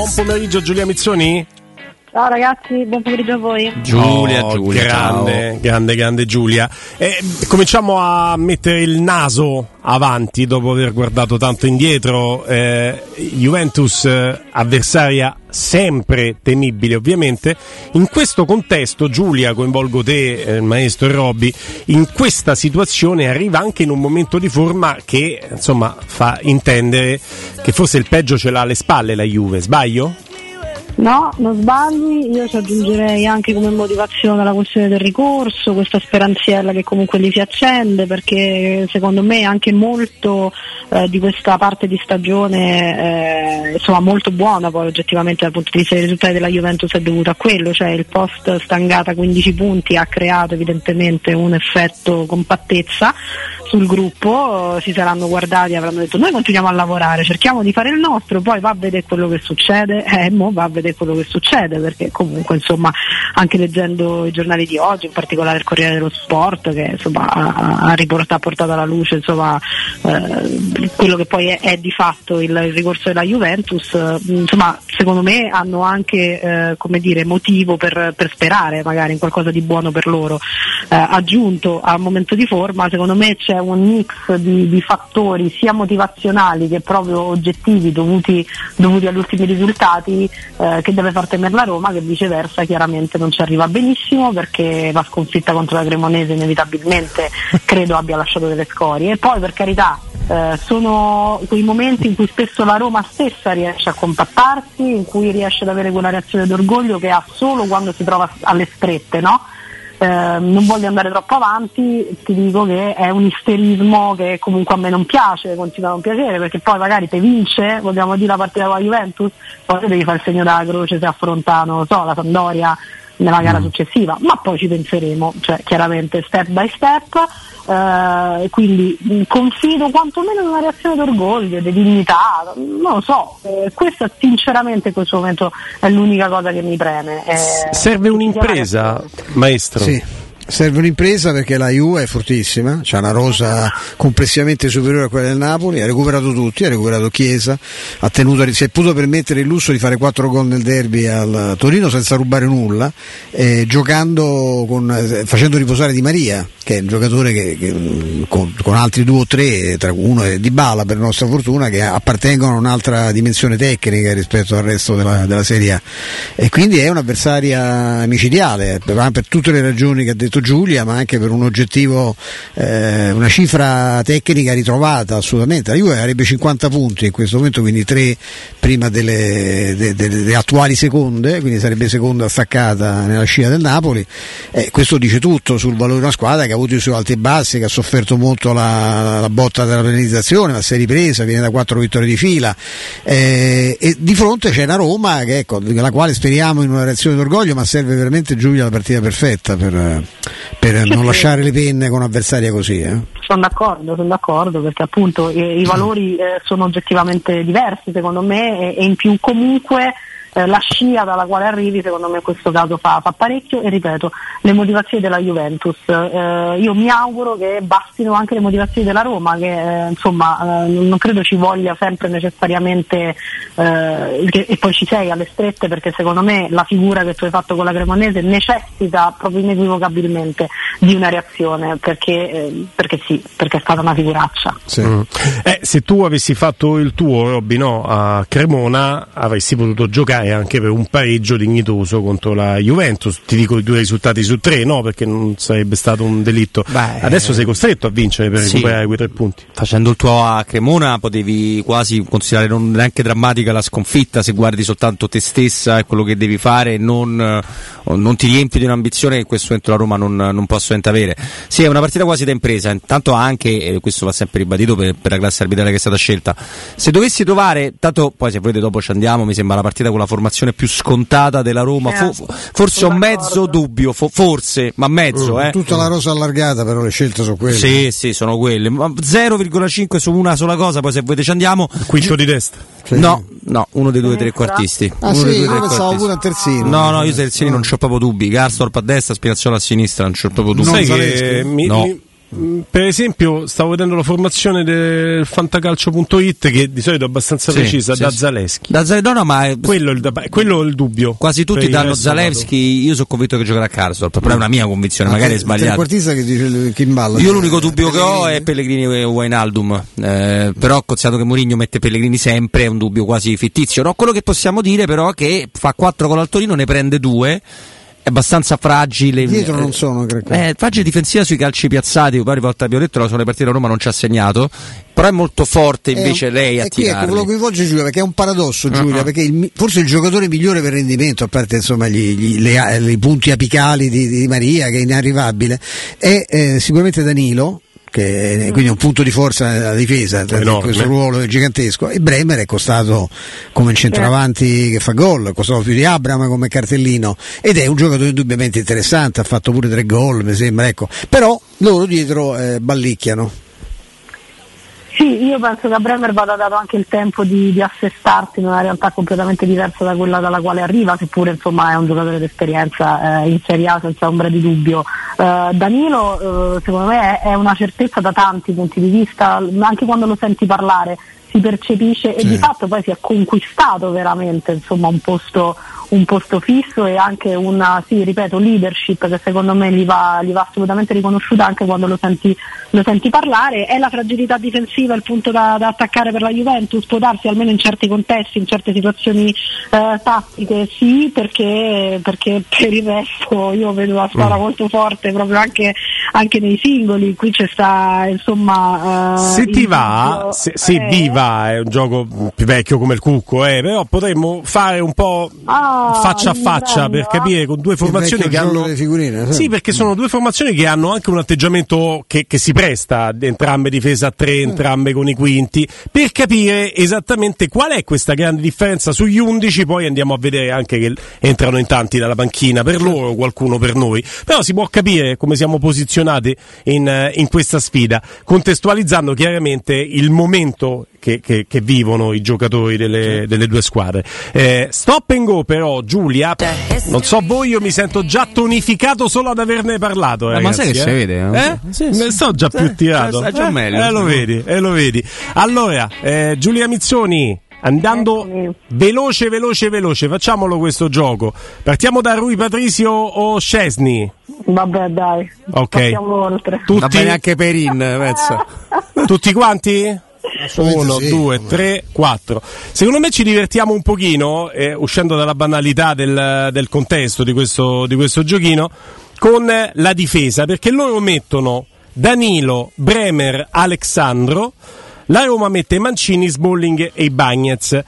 Buon pomeriggio Giulia Mizzoni. Ciao ragazzi, buon pomeriggio a voi. Giulia, oh, Giulia grande, ciao. grande, grande Giulia. Eh, cominciamo a mettere il naso avanti dopo aver guardato tanto indietro. Eh, Juventus eh, avversaria sempre temibile ovviamente. In questo contesto, Giulia, coinvolgo te, eh, il maestro e Robby, in questa situazione arriva anche in un momento di forma che insomma fa intendere che forse il peggio ce l'ha alle spalle la Juve, sbaglio? No, non sbagli, io ci aggiungerei anche come motivazione la questione del ricorso, questa speranziella che comunque gli si accende perché secondo me anche molto eh, di questa parte di stagione eh, insomma molto buona poi oggettivamente dal punto di vista dei risultati della Juventus è dovuta a quello, cioè il post stangata 15 punti ha creato evidentemente un effetto compattezza sul gruppo, si saranno guardati e avranno detto noi continuiamo a lavorare, cerchiamo di fare il nostro, poi va a vedere quello che succede, eh, mo va a vedere quello che succede, perché comunque insomma anche leggendo i giornali di oggi, in particolare il Corriere dello Sport che insomma ha, ha, riportato, ha portato alla luce insomma, eh, quello che poi è, è di fatto il, il, ricorso della Juventus, eh, insomma secondo me hanno anche eh, come dire, motivo per, per, sperare magari in qualcosa di buono per loro. Eh, aggiunto al momento di forma, secondo me c'è un mix di, di fattori sia motivazionali che proprio oggettivi dovuti, dovuti agli ultimi risultati eh, che deve far temere la Roma, che viceversa chiaramente non ci arriva benissimo perché la sconfitta contro la Cremonese inevitabilmente credo abbia lasciato delle scorie. E poi per carità eh, sono quei momenti in cui spesso la Roma stessa riesce a compattarsi, in cui riesce ad avere quella reazione d'orgoglio che ha solo quando si trova alle strette, no? eh, non voglio andare troppo avanti, ti dico che è un isterismo che comunque a me non piace, continua a non piacere, perché poi magari te vince, vogliamo dire la partita con la Juventus, poi devi fare il segno della croce se affronta, non lo so, la Sandoria nella gara mm. successiva, ma poi ci penseremo, cioè chiaramente step by step, eh, quindi confido quantomeno in una reazione d'orgoglio, di dignità, non lo so, eh, questa sinceramente in questo momento è l'unica cosa che mi preme. Eh, Serve un'impresa, maestro? Sì serve un'impresa perché la Juve è fortissima, ha una rosa complessivamente superiore a quella del Napoli, ha recuperato tutti, ha recuperato Chiesa, ha tenuto, si è potuto permettere il lusso di fare 4 gol nel derby al Torino senza rubare nulla, eh, con, eh, facendo riposare Di Maria, che è un giocatore che, che con, con, altri due o tre, tra uno è Di Bala per nostra fortuna, che appartengono a un'altra dimensione tecnica rispetto al resto della, della Serie A. E quindi è un'avversaria micidiale, per, per tutte le ragioni che ha detto Giulia, ma anche per un oggettivo, eh, una cifra tecnica ritrovata assolutamente. La Juve avrebbe 50 punti in questo momento, quindi 3 prima delle, delle, delle attuali seconde, quindi sarebbe seconda attaccata nella scia del Napoli. Eh, questo dice tutto sul valore di una squadra che ha avuto i suoi alti e bassi, che ha sofferto molto la, la botta della penalizzazione, ma si è ripresa, viene da 4 vittorie di fila. Eh, e di fronte c'è una Roma che, ecco, la quale speriamo in una reazione d'orgoglio, ma serve veramente Giulia la partita perfetta per, per non lasciare le penne con un'avversaria così. Eh? Sono d'accordo, sono d'accordo perché appunto i, i valori eh, sono oggettivamente diversi secondo me e, e in più comunque eh, la scia dalla quale arrivi secondo me in questo caso fa, fa parecchio e ripeto le motivazioni della Juventus eh, io mi auguro che bastino anche le motivazioni della Roma che eh, insomma eh, non credo ci voglia sempre necessariamente eh, che, e poi ci sei alle strette perché secondo me la figura che tu hai fatto con la Cremonese necessita proprio inequivocabilmente di una reazione perché, perché sì, perché è stata una figuraccia sì. mm. se tu avessi fatto il tuo Robby no, a Cremona avresti potuto giocare e anche per un pareggio dignitoso contro la Juventus. Ti dico i due risultati su tre, no? Perché non sarebbe stato un delitto. Beh, Adesso sei costretto a vincere per sì, recuperare quei tre punti. Facendo il tuo a Cremona potevi quasi considerare non neanche drammatica la sconfitta se guardi soltanto te stessa e quello che devi fare e non, eh, non ti riempi di un'ambizione che in questo momento la Roma non, non può assolutamente avere. Sì, è una partita quasi da impresa. Intanto anche, e questo va sempre ribadito per, per la classe arbitrale che è stata scelta, se dovessi trovare, tanto poi se volete dopo ci andiamo, mi sembra la partita con la formazione più scontata della Roma. Fo- forse ho mezzo dubbio, fo- forse, ma mezzo. Uh, eh. Tutta la rosa allargata, però le scelte sono quelle. Sì, sì, sono quelle. Ma 0,5 su una sola cosa, poi se volete ci andiamo. Quinto di destra. Sì. No, no, uno dei due trequartisti. Ah, uno sì, dei due io pensavo pure a terzino. No, no, io terzini no. non c'ho proprio dubbi. Garstorp a destra, Spinazzola a sinistra, non c'ho proprio dubbi. Sai che mi, no. mi per esempio, stavo vedendo la formazione del fantacalcio.it che di solito è abbastanza Sì, precisa, sì, da. Zaleschi. Da Zaleschi, no, no, ma è- Quello è il, quello è il dubbio. quasi tutti il danno Zalewski. Io sono convinto che giocherà a Karsdorp, però è una mia convinzione, magari è Il sbagliata. che dice chi imballa. Io l'unico dubbio che ho è Pellegrini e Wijnaldum, eh, però considerato che Mourinho mette Pellegrini sempre è un dubbio quasi fittizio. No, quello che possiamo dire però è che fa 4 gol al Torino, ne prende 2, è abbastanza fragile. Dietro Eh, non sono, credo. Eh, fragile difensiva sui calci piazzati, varie volte abbiamo detto, sono le partite a Roma non ci ha segnato, però è molto forte invece È un- lei a e qui ecco, lo coinvolge Giulia perché è un paradosso Giulia Uh-uh. perché il forse il giocatore migliore per rendimento a parte insomma gli, gli- le- i punti apicali di, di Maria che è inarrivabile è eh, sicuramente Danilo che è quindi un punto di forza nella difesa Enorme. questo ruolo gigantesco. E Bremer è costato come centravanti che fa gol è costato più di Abram come cartellino ed è un giocatore indubbiamente interessante ha fatto pure tre gol mi sembra ecco. Però loro dietro eh, ballicchiano Sì, io penso che a Bremer vada dato anche il tempo di, di assestarsi in una realtà completamente diversa da quella dalla quale arriva, seppure insomma è un giocatore d'esperienza eh, in Serie A senza ombra di dubbio. Eh, Danilo eh, secondo me è, è una certezza da tanti punti di vista, anche quando lo senti parlare si percepisce e Sì. di fatto poi si è conquistato veramente insomma, un, posto, un posto fisso e anche una, sì, ripeto, leadership che secondo me gli va, gli va assolutamente riconosciuta anche quando lo senti, lo senti parlare. È la fragilità difensiva il punto da, da attaccare per la Juventus? Può darsi almeno in certi contesti, in certe situazioni eh, tattiche, sì, perché, perché per il resto io vedo una squadra molto forte proprio anche, anche nei singoli. Qui c'è sta insomma. eh, Se ti va, se, sì, eh, viva, è un gioco più vecchio come il cucco, eh, però potremmo fare un po' Ah, faccia a faccia prendo, per capire con due formazioni che hanno... figurine, sì. Sì, perché sono due formazioni che hanno anche un atteggiamento che, che si presta, entrambe difese a tre, entrambe con i quinti, per capire esattamente qual è questa grande differenza sugli undici, poi andiamo a vedere anche che entrano in tanti dalla panchina, per loro qualcuno per noi, però si può capire come siamo posizionati in, eh, in questa sfida, contestualizzando chiaramente il momento che, che- che vivono i giocatori delle, delle due squadre. Eh, stop and go però, Giulia, non so voi, io mi sento già tonificato solo ad averne parlato. ma ragazzi, sai che eh? si vede, eh? Eh? Sì, Ne sì. sto già più tirato. stai già Eh, meglio. eh, lo vedi, eh, lo vedi. Allora, eh, Giulia Mizzoni. Andando Eccomi. veloce, veloce, veloce, facciamolo questo gioco. Partiamo da Rui Patricio o Scesni? Vabbè, dai. Ok. Tutti, Va bene anche Perin, penso. tutti quanti? Assolutamente Uno, sì. due, tre, quattro. Secondo me ci divertiamo un pochino, eh, uscendo dalla banalità del, del contesto di questo, di questo giochino, con eh, la difesa, perché loro mettono Danilo, Bremer, Alexandro, la Roma mette Mancini, Smalling e Bagnez.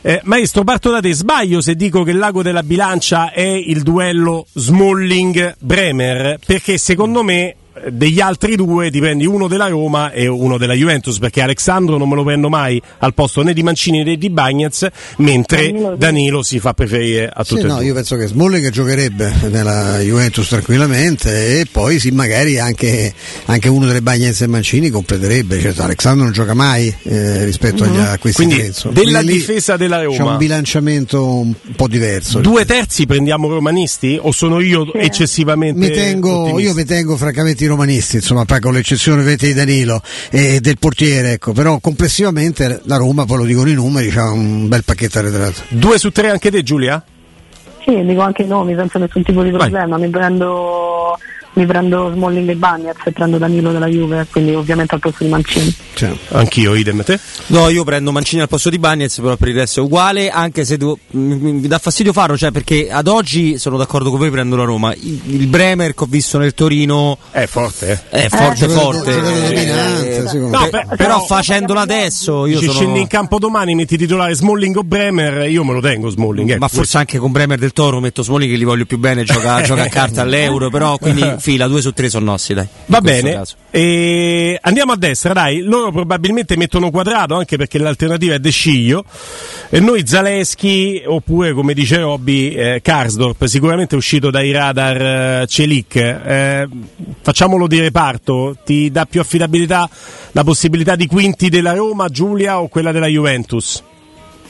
Eh, maestro, parto da te. Sbaglio se dico che il lago della bilancia è il duello Smalling-Bremer, perché secondo me degli altri due ti prendi uno della Roma e uno della Juventus, perché Alexandro non me lo prendo mai al posto né di Mancini né di Bagnez, mentre Danilo sì. si fa preferire a Sì, tutti e no, io penso che Smalling giocherebbe nella Juventus tranquillamente e poi sì, magari anche, anche uno delle Bagnez e Mancini completerebbe. Certo, Alexandro non gioca mai eh, rispetto agli, a questi Mhm. Quindi, insomma. della Quindi lì difesa della Roma. C'è un bilanciamento un po' diverso. Due terzi prendiamo romanisti o sono io Sì. eccessivamente Mi tengo, ottimista? io mi tengo francamente i romanisti, insomma, poi con l'eccezione ovviamente di Danilo e del portiere, ecco, però complessivamente la Roma, poi lo dicono i numeri, c'ha un bel pacchetto arretrato. Due su tre anche te Giulia? Sì, dico anche i nomi senza nessun tipo di Vai. problema. Mi prendo, mi prendo Smalling e Bagnez e prendo Danilo della Juve, quindi ovviamente al posto di Mancini. Cioè, Anch'io, idem te? No, io prendo Mancini al posto di Bagnez, però per il resto è uguale, anche se devo- mi, dà fastidio farlo, cioè perché ad oggi sono d'accordo con voi, prendo la Roma. Il, il Bremer che ho visto nel Torino È forte, eh. è forte, giocatore- forte. giocatore Eh, eh, No, per- però facendolo adesso io sono... scendi in campo domani, metti titolare Smalling o Bremer, io me lo tengo Smalling. ecco. Ma forse anche con Bremer del Toro metto Smalling che li voglio più bene, gioca, gioca a carta all'euro, però quindi fila, due su tre sono nostri, dai. Va bene, e andiamo a destra, dai. Loro probabilmente mettono quadrato anche perché l'alternativa è De Sciglio. E noi Zaleschi, oppure come dice Robby, eh, Karsdorp, sicuramente è uscito dai radar eh, Celic. Eh, facciamolo di reparto, ti dà più affidabilità la possibilità di quinti della Roma, Giulia o quella della Juventus?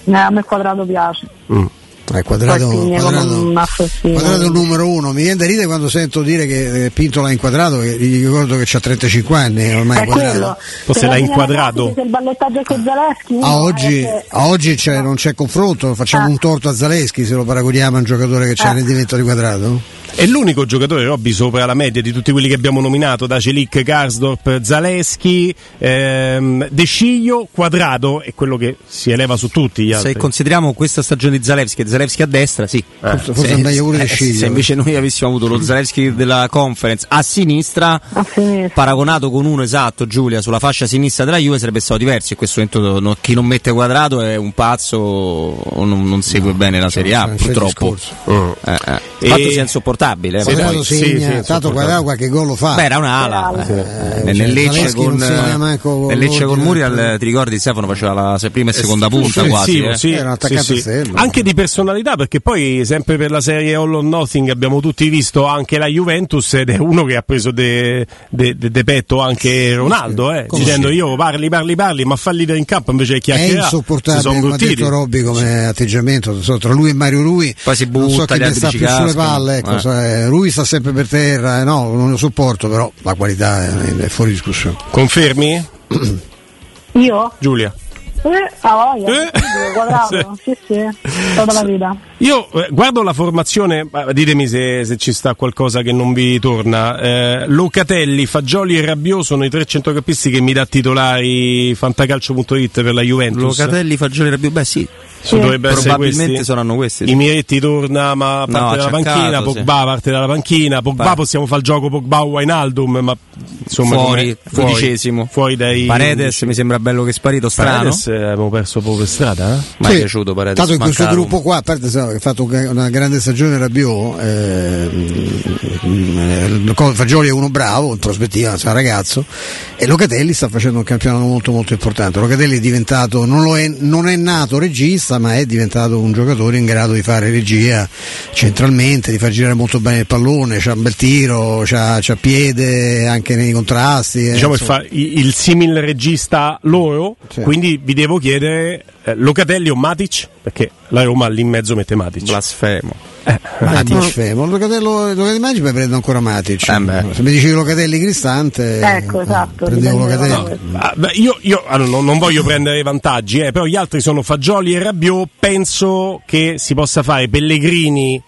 Eh, a me il quadrato piace. Mm. Eh, quadrato, Poi Pinto quadrato, quadrato è il numero uno. Mi viene da ridere quando sento dire che eh, Pinto l'ha inquadrato, che gli ricordo che ha 35 anni ormai È quadrato. Forse Se l'ha inquadrato. Il ballottaggio con Zaleschi A oggi, è che- a oggi c'è- non c'è confronto, facciamo Ah. un torto a Zaleschi se lo paragoniamo a un giocatore che c'è Ah. nel divento di quadrato. È l'unico giocatore, Robby, sopra la media di tutti quelli che abbiamo nominato, da Celic, Karsdorp, Zaleschi, ehm, De Sciglio, Quadrado, è quello che si eleva su tutti gli altri. Se consideriamo questa stagione di Zalewski e Zalewski a destra, sì. Forse, forse Se- pure eh. Se invece noi avessimo avuto lo Zalewski della conference a sinistra, a sinistra. paragonato con uno esatto, Giulia, sulla fascia sinistra della Juve sarebbe stato diverso. E in questo momento no- chi non mette quadrato è un pazzo o non, non segue bene la Serie A, purtroppo. Mm. Eh, eh. E- Il fatto sia insopportabile. eh, Sì, poi- Quadrato sì, segna, sì, tanto quadrato qualche gol lo fa. Beh, era un'ala. Eh, Eh, nel cioè, Lecce con, nel Lecce con. Muriel, ti ricordi Stefano faceva la se- prima e seconda punta quasi. Eh? sì, Era un attaccante sì. Anche di personalità, perché poi sempre per la serie All or Nothing abbiamo tutti visto anche la Juventus ed è uno che ha preso de, de- de- de petto anche Ronaldo, eh, Come dicendo sì. io parli, parli, parli, ma fa leader in campo invece che È insopportabile, ha detto Robby, come atteggiamento insomma, tra lui e Mario Rui. Poi si non so butta, chi ne sta più sulle palle. Ecco, Eh. sai, Rui sta sempre per terra, eh, no, non lo sopporto, però la qualità è, è fuori discussione. Confermi? Io? Giulia. Eh, a voglia. Eh. Quadrato. Sì, sì. Tutta la vita. Io eh, guardo la formazione, ma ditemi se, se ci sta qualcosa che non vi torna. Eh, Locatelli, Fagioli e Rabiot sono i tre centrocampisti che mi dà titolari fantacalcio.it per la Juventus. Locatelli, Fagioli, Rabiot, beh sì, Sì. Probabilmente questi. saranno questi. sì. I Miretti torna ma parte No, dalla panchina, sì. Pogba parte dalla panchina, Pogba Beh. possiamo fare il gioco Pogba o Wijnaldum, ma insomma fuori, come- dodicesimo. fuori dai Paredes mi sembra bello che è sparito, strano. Paredes eh, abbiamo perso proprio per strada, eh? Mi è Sì. piaciuto Paredes. Tanto in questo gruppo qua, a parte che ha fatto una grande stagione Rabiot, eh, Fagioli è uno bravo, in prospettiva, sa ragazzo, e Locatelli sta facendo un campionato molto molto importante. Locatelli è diventato, non, lo è, non è nato regista, ma è diventato un giocatore in grado di fare regia centralmente, di far girare molto bene il pallone, c'ha un bel tiro, c'ha, c'ha piede anche nei contrasti. eh, Diciamo che insomma. fa il simil regista loro, Sì. quindi vi devo chiedere eh, Locatelli o Matic? Perché la Roma lì in mezzo mette Matic. Blasfemo. Eh, blasfemo. Locatello, Locatelli Magic mi prendo ancora Matic. Eh. Se mi dici Locatelli Cristante, Ecco, eh, esatto, prendevo dipende da Locatelli. quello. Ah, beh, io io, allora, non, non voglio prendere vantaggi, eh, però gli altri sono Fagioli e Rabiot. Penso che si possa fare Pellegrini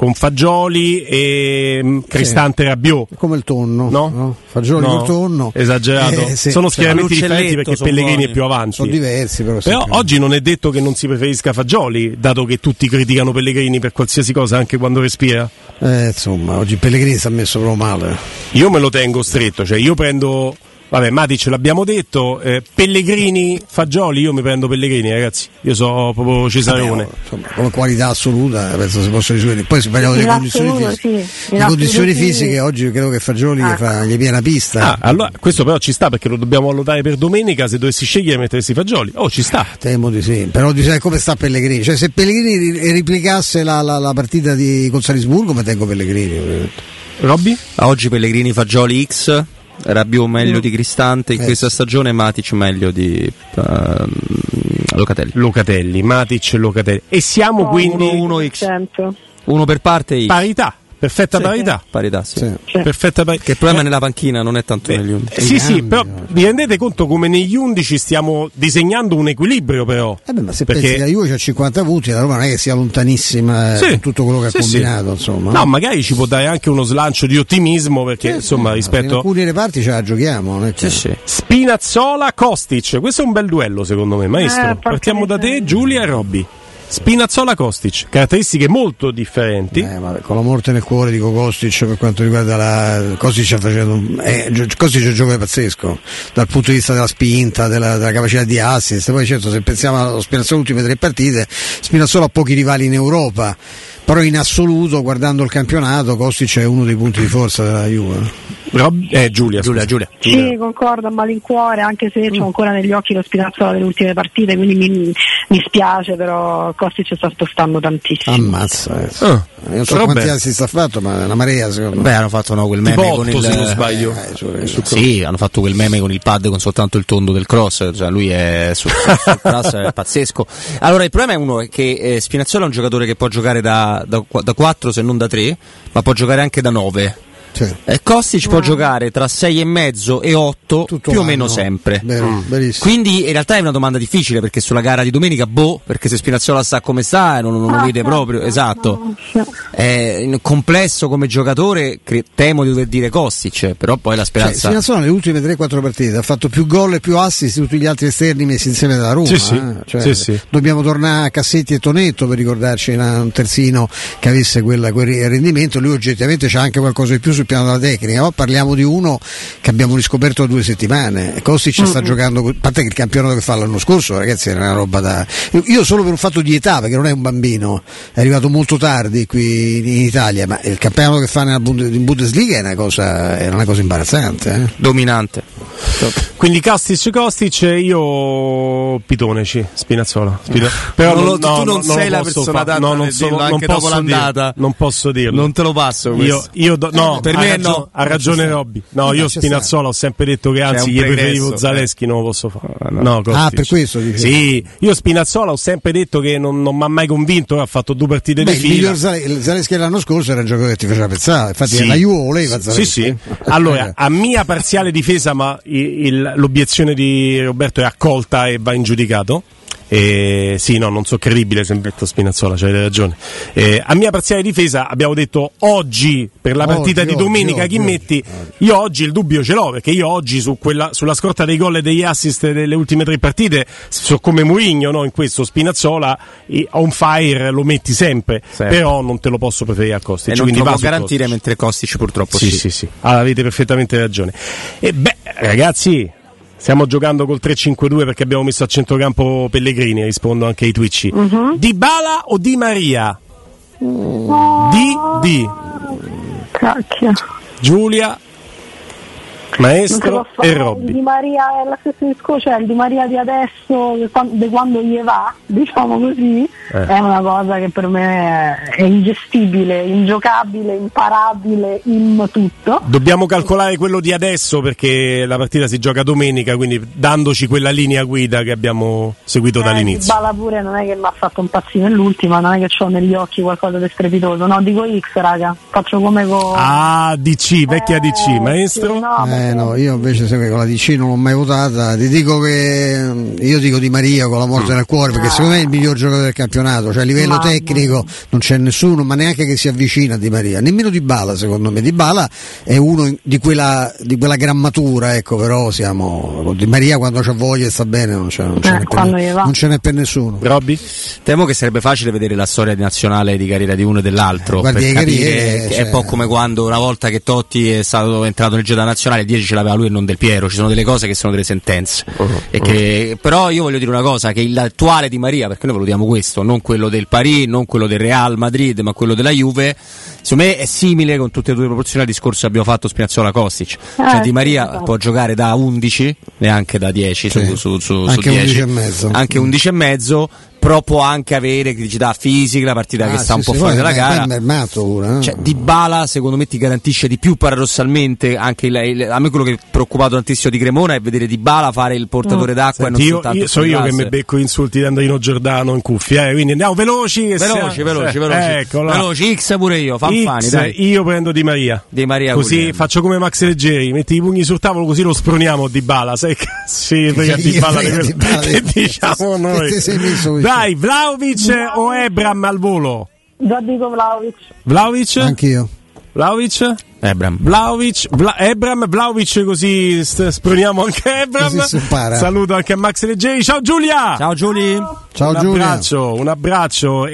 con Fagioli e mm, Cristante Rabiot. Come il tonno, No? Fagioli No, col tonno. Esagerato. Eh, sì, sono schieramenti differenti perché Pellegrini buoni. è più avanti. sono diversi però. Però sempre. oggi non è detto che non si preferisca Fagioli, dato che tutti criticano Pellegrini per qualsiasi cosa, anche quando respira. Eh, insomma, oggi Pellegrini si è messo proprio male. Io me lo tengo stretto, cioè io prendo. Vabbè, Matic l'abbiamo detto, eh, Pellegrini, Fagioli, io mi prendo Pellegrini, ragazzi. Io so proprio Cesarone. Insomma, come qualità assoluta penso si possa risolvere. Poi se parliamo delle condizioni fisiche. sì. Le condizioni fisiche oggi credo che Fagioli Ah. gli, fa, gli piena pista. Ah, allora questo però ci sta perché lo dobbiamo valutare per domenica. Se dovessi scegliere, mettersi Fagioli. Oh, ci sta. Temo di sì, però di sai come sta Pellegrini? Cioè, se Pellegrini ri- replicasse la, la- la partita di, con Salisburgo, mi tengo Pellegrini. Robby? Oggi Pellegrini Fagioli X, Rabiot meglio di Cristante in Eh. questa stagione, Matic meglio di ehm, Locatelli. Locatelli, Matic e Locatelli. E siamo quindi. uno, uno X. Certo. Uno per parte X. Parità, perfetta parità. Parità, sì. Sì. Sì. Perfetta parità. Che il problema è nella panchina, non è tanto negli undici. Eh, Sì, sì, però vi rendete conto come negli 11 stiamo disegnando un equilibrio però. Eh beh, ma se Perché- pensi che la Juve c'ha 50 punti, la Roma non è che sia lontanissima eh, Sì, con tutto quello che ha sì, sì. combinato, insomma. No, magari ci può dare anche uno slancio di ottimismo perché insomma In rispetto alcuni reparti ce la giochiamo, Sì, sì. Spinazzola Kostic, questo è un bel duello secondo me, maestro. Eh, Partiamo da te. Giulia e Robby. Spinazzola Kostic, caratteristiche molto differenti. Eh, vabbè, con la morte nel cuore di Kostic per quanto riguarda la Kostic facendo eh, Kostic è un giocatore pazzesco dal punto di vista della spinta, della, della capacità di assist poi certo se pensiamo allo Spinazzola ultime tre partite Spinazzola ha pochi rivali in Europa però in assoluto guardando il campionato Kostic è uno dei punti di forza della Juve. Rob- eh, Giulia, Giulia, Giulia. Sì, concordo a malincuore, anche se ho ancora negli occhi lo Spinazzola delle ultime partite, quindi mi, mi spiace, però Costi ci sta spostando tantissimo. Ammazza. Eh. Io non so Vabbè. quanti assi sta fatto, ma è una marea secondo me. Beh, hanno fatto no, quel Tipo meme con il se non sbaglio. Eh, su- Sì, hanno fatto quel meme con il pad con soltanto il tondo del cross, cioè lui è sul, sul cross è pazzesco. Allora il problema è uno è che eh, Spinazzola è un giocatore che può giocare da, da, da 4 se non da 3, ma può giocare anche da 9. Sì. E Kostic può giocare tra 6 e mezzo e 8 Tutto più o meno sempre. Vero, verissimo. Quindi in realtà è una domanda difficile perché sulla gara di domenica, boh, perché se Spinazzola sta come sta e non, non lo Ah, vede certo. proprio, esatto. È complesso come giocatore, cre- temo di dover dire Kostic, però poi la Cioè, speranza... Spinazzola nelle ultime 3-4 partite ha fatto più gol e più assist di tutti gli altri esterni messi insieme dalla Roma. Sì, sì. eh. Cioè, Sì, sì. Dobbiamo tornare a Cassetti e Tonetto per ricordarci un terzino che avesse quella- quel rendimento. Lui oggettivamente c'ha anche qualcosa di più sul piano della tecnica, ma parliamo di uno che abbiamo riscoperto da due settimane. E Kostic sta giocando, a parte che il campionato che fa l'anno scorso, ragazzi, era una roba da. Io- Io solo per un fatto di età, perché non è un bambino, è arrivato molto tardi qui in Italia, ma il campionato che fa nella Bunde- in Bundesliga è una cosa, è una cosa imbarazzante. eh. dominante. Quindi Castic Kostic io Pitoneci, Spinazzola. Spina- Però Non lo- tu non lo sei la persona fa- adatta no, non dirlo, non anche dopo posso l'andata. dirlo, Non posso dirlo. Non te lo passo Io, questo. io do- no, Per ha me ragio- no. Ha ragione. Robby. No, Eh, io. Spinazzola ho sempre detto che anzi gli preferivo Zaleschi, non lo posso fare. no. No. Ah, per questo dici? Sì, io Spinazzola ho sempre detto che non, non mi ha mai convinto, ha fatto due partite Beh, di il fila. miglior Zale- il Zaleschi l'anno scorso era un giocatore che ti faceva pensare, infatti Sì. la Juve voleva Sì, Zaleschi. sì. Allora, a mia parziale difesa, ma i- il- l'obiezione di Roberto è accolta e va in giudicato. Eh, sì, no, non so credibile, sempre detto Spinazzola, c'hai ragione. Eh, a mia parziale difesa abbiamo detto oggi, per la partita Oggi, di domenica, oggi, chi oggi, metti? Io oggi il dubbio ce l'ho, perché io oggi su quella- sulla scorta dei gol e degli assist delle ultime tre partite, so come Mourinho, no? in questo Spinazzola, on fire lo metti sempre, Sempre. però non te lo posso preferire a Kostic. E non quindi lo può garantire Kostic. mentre Kostic purtroppo Sì, sì. sì, sì. Ah, avete perfettamente ragione. E beh, ragazzi, stiamo giocando col 3-5-2 perché abbiamo messo a centrocampo Pellegrini, rispondo anche ai Twitch. Di Bala o Di Maria? Di Di Cacchio. Giulia, Maestro e Robby. Di Maria è lo stesso discorso, cioè il Di Maria di adesso, di quan- di quando gli va, diciamo così, Eh. è una cosa che per me è ingestibile, ingiocabile, imparabile, in tutto. Dobbiamo calcolare quello di adesso perché la partita si gioca domenica, quindi dandoci quella linea guida che abbiamo seguito Eh, dall'inizio. Bala pure non è che mi ha fatto impazzire nell'ultima, non è che ho negli occhi qualcosa di strepitoso, no, dico X raga, faccio come con... Ah, DC, vecchia DC, Eh, maestro? sì, no, Eh no, io invece con la DC non l'ho mai votata, ti dico che mm, io dico Di Maria con la morte nel cuore perché secondo me è il miglior giocatore del campionato, cioè a livello Mamma tecnico non c'è nessuno, ma neanche che si avvicina a Di Maria, nemmeno Di Bala secondo me, Di Bala è uno di quella, di quella grammatura, ecco però siamo, con Di Maria quando c'ha voglia e sta bene non, c'è, non, ce Eh, n'è per, non ce n'è per nessuno. Robby? Temo che sarebbe facile vedere la storia di nazionale di carriera di uno e dell'altro. Guardi, per capire carriere, cioè- È un po' come quando una volta che Totti è stato entrato nel gioco da nazionale, 10 ce l'aveva lui e non Del Piero. Ci sono delle cose che sono delle sentenze. E che- però io voglio dire una cosa: che l'attuale di Maria, perché noi valutiamo questo, non quello del Paris, non quello del Real Madrid, ma quello della Juve. Secondo me è simile con tutte e due le proporzioni al discorso che abbiamo fatto Spinazzola Kostic. Cioè Eh, Di Maria esatto. può giocare da 11, neanche da 10 Sì. su, su, su, su Anche 10. 11 e mezzo. Anche 11 e mezzo, però può anche avere criticità fisica, la partita che Ah, sta sì, un po' sì, fuori dalla è gara. pure, eh. Cioè, Di Bala secondo me ti garantisce di più paradossalmente anche il- il- a me quello che è preoccupato tantissimo di Cremona è vedere Di Bala fare il portatore d'acqua e non Senti, io, soltanto io- so io che mi becco insulti di Andrino Giordano in cuffia, eh, quindi andiamo veloci. Che Veloci, siamo- veloci, eh, veloci. Eccola. Veloci, X pure io, fanfani, X, dai. io prendo Di Maria. Di Maria Così Guglielmo. faccio come Max Leggeri, metti i pugni sul tavolo così lo sproniamo di bala. Sai sì, frega di bala di di quello Bala che di- diciamo noi. Dai, Vlaovic o Ebram al volo? Già dico Vlaovic. Vlaovic? Anch'io. Vlaovic? Ebram. Vlaovic, Vla- Ebram, Vlaovic così st- sproniamo anche Ebram. Saluto anche a Max Leggeri. Ciao Giulia! Ciao Giuli. Ciao un Giulia. abbraccio, un abbraccio.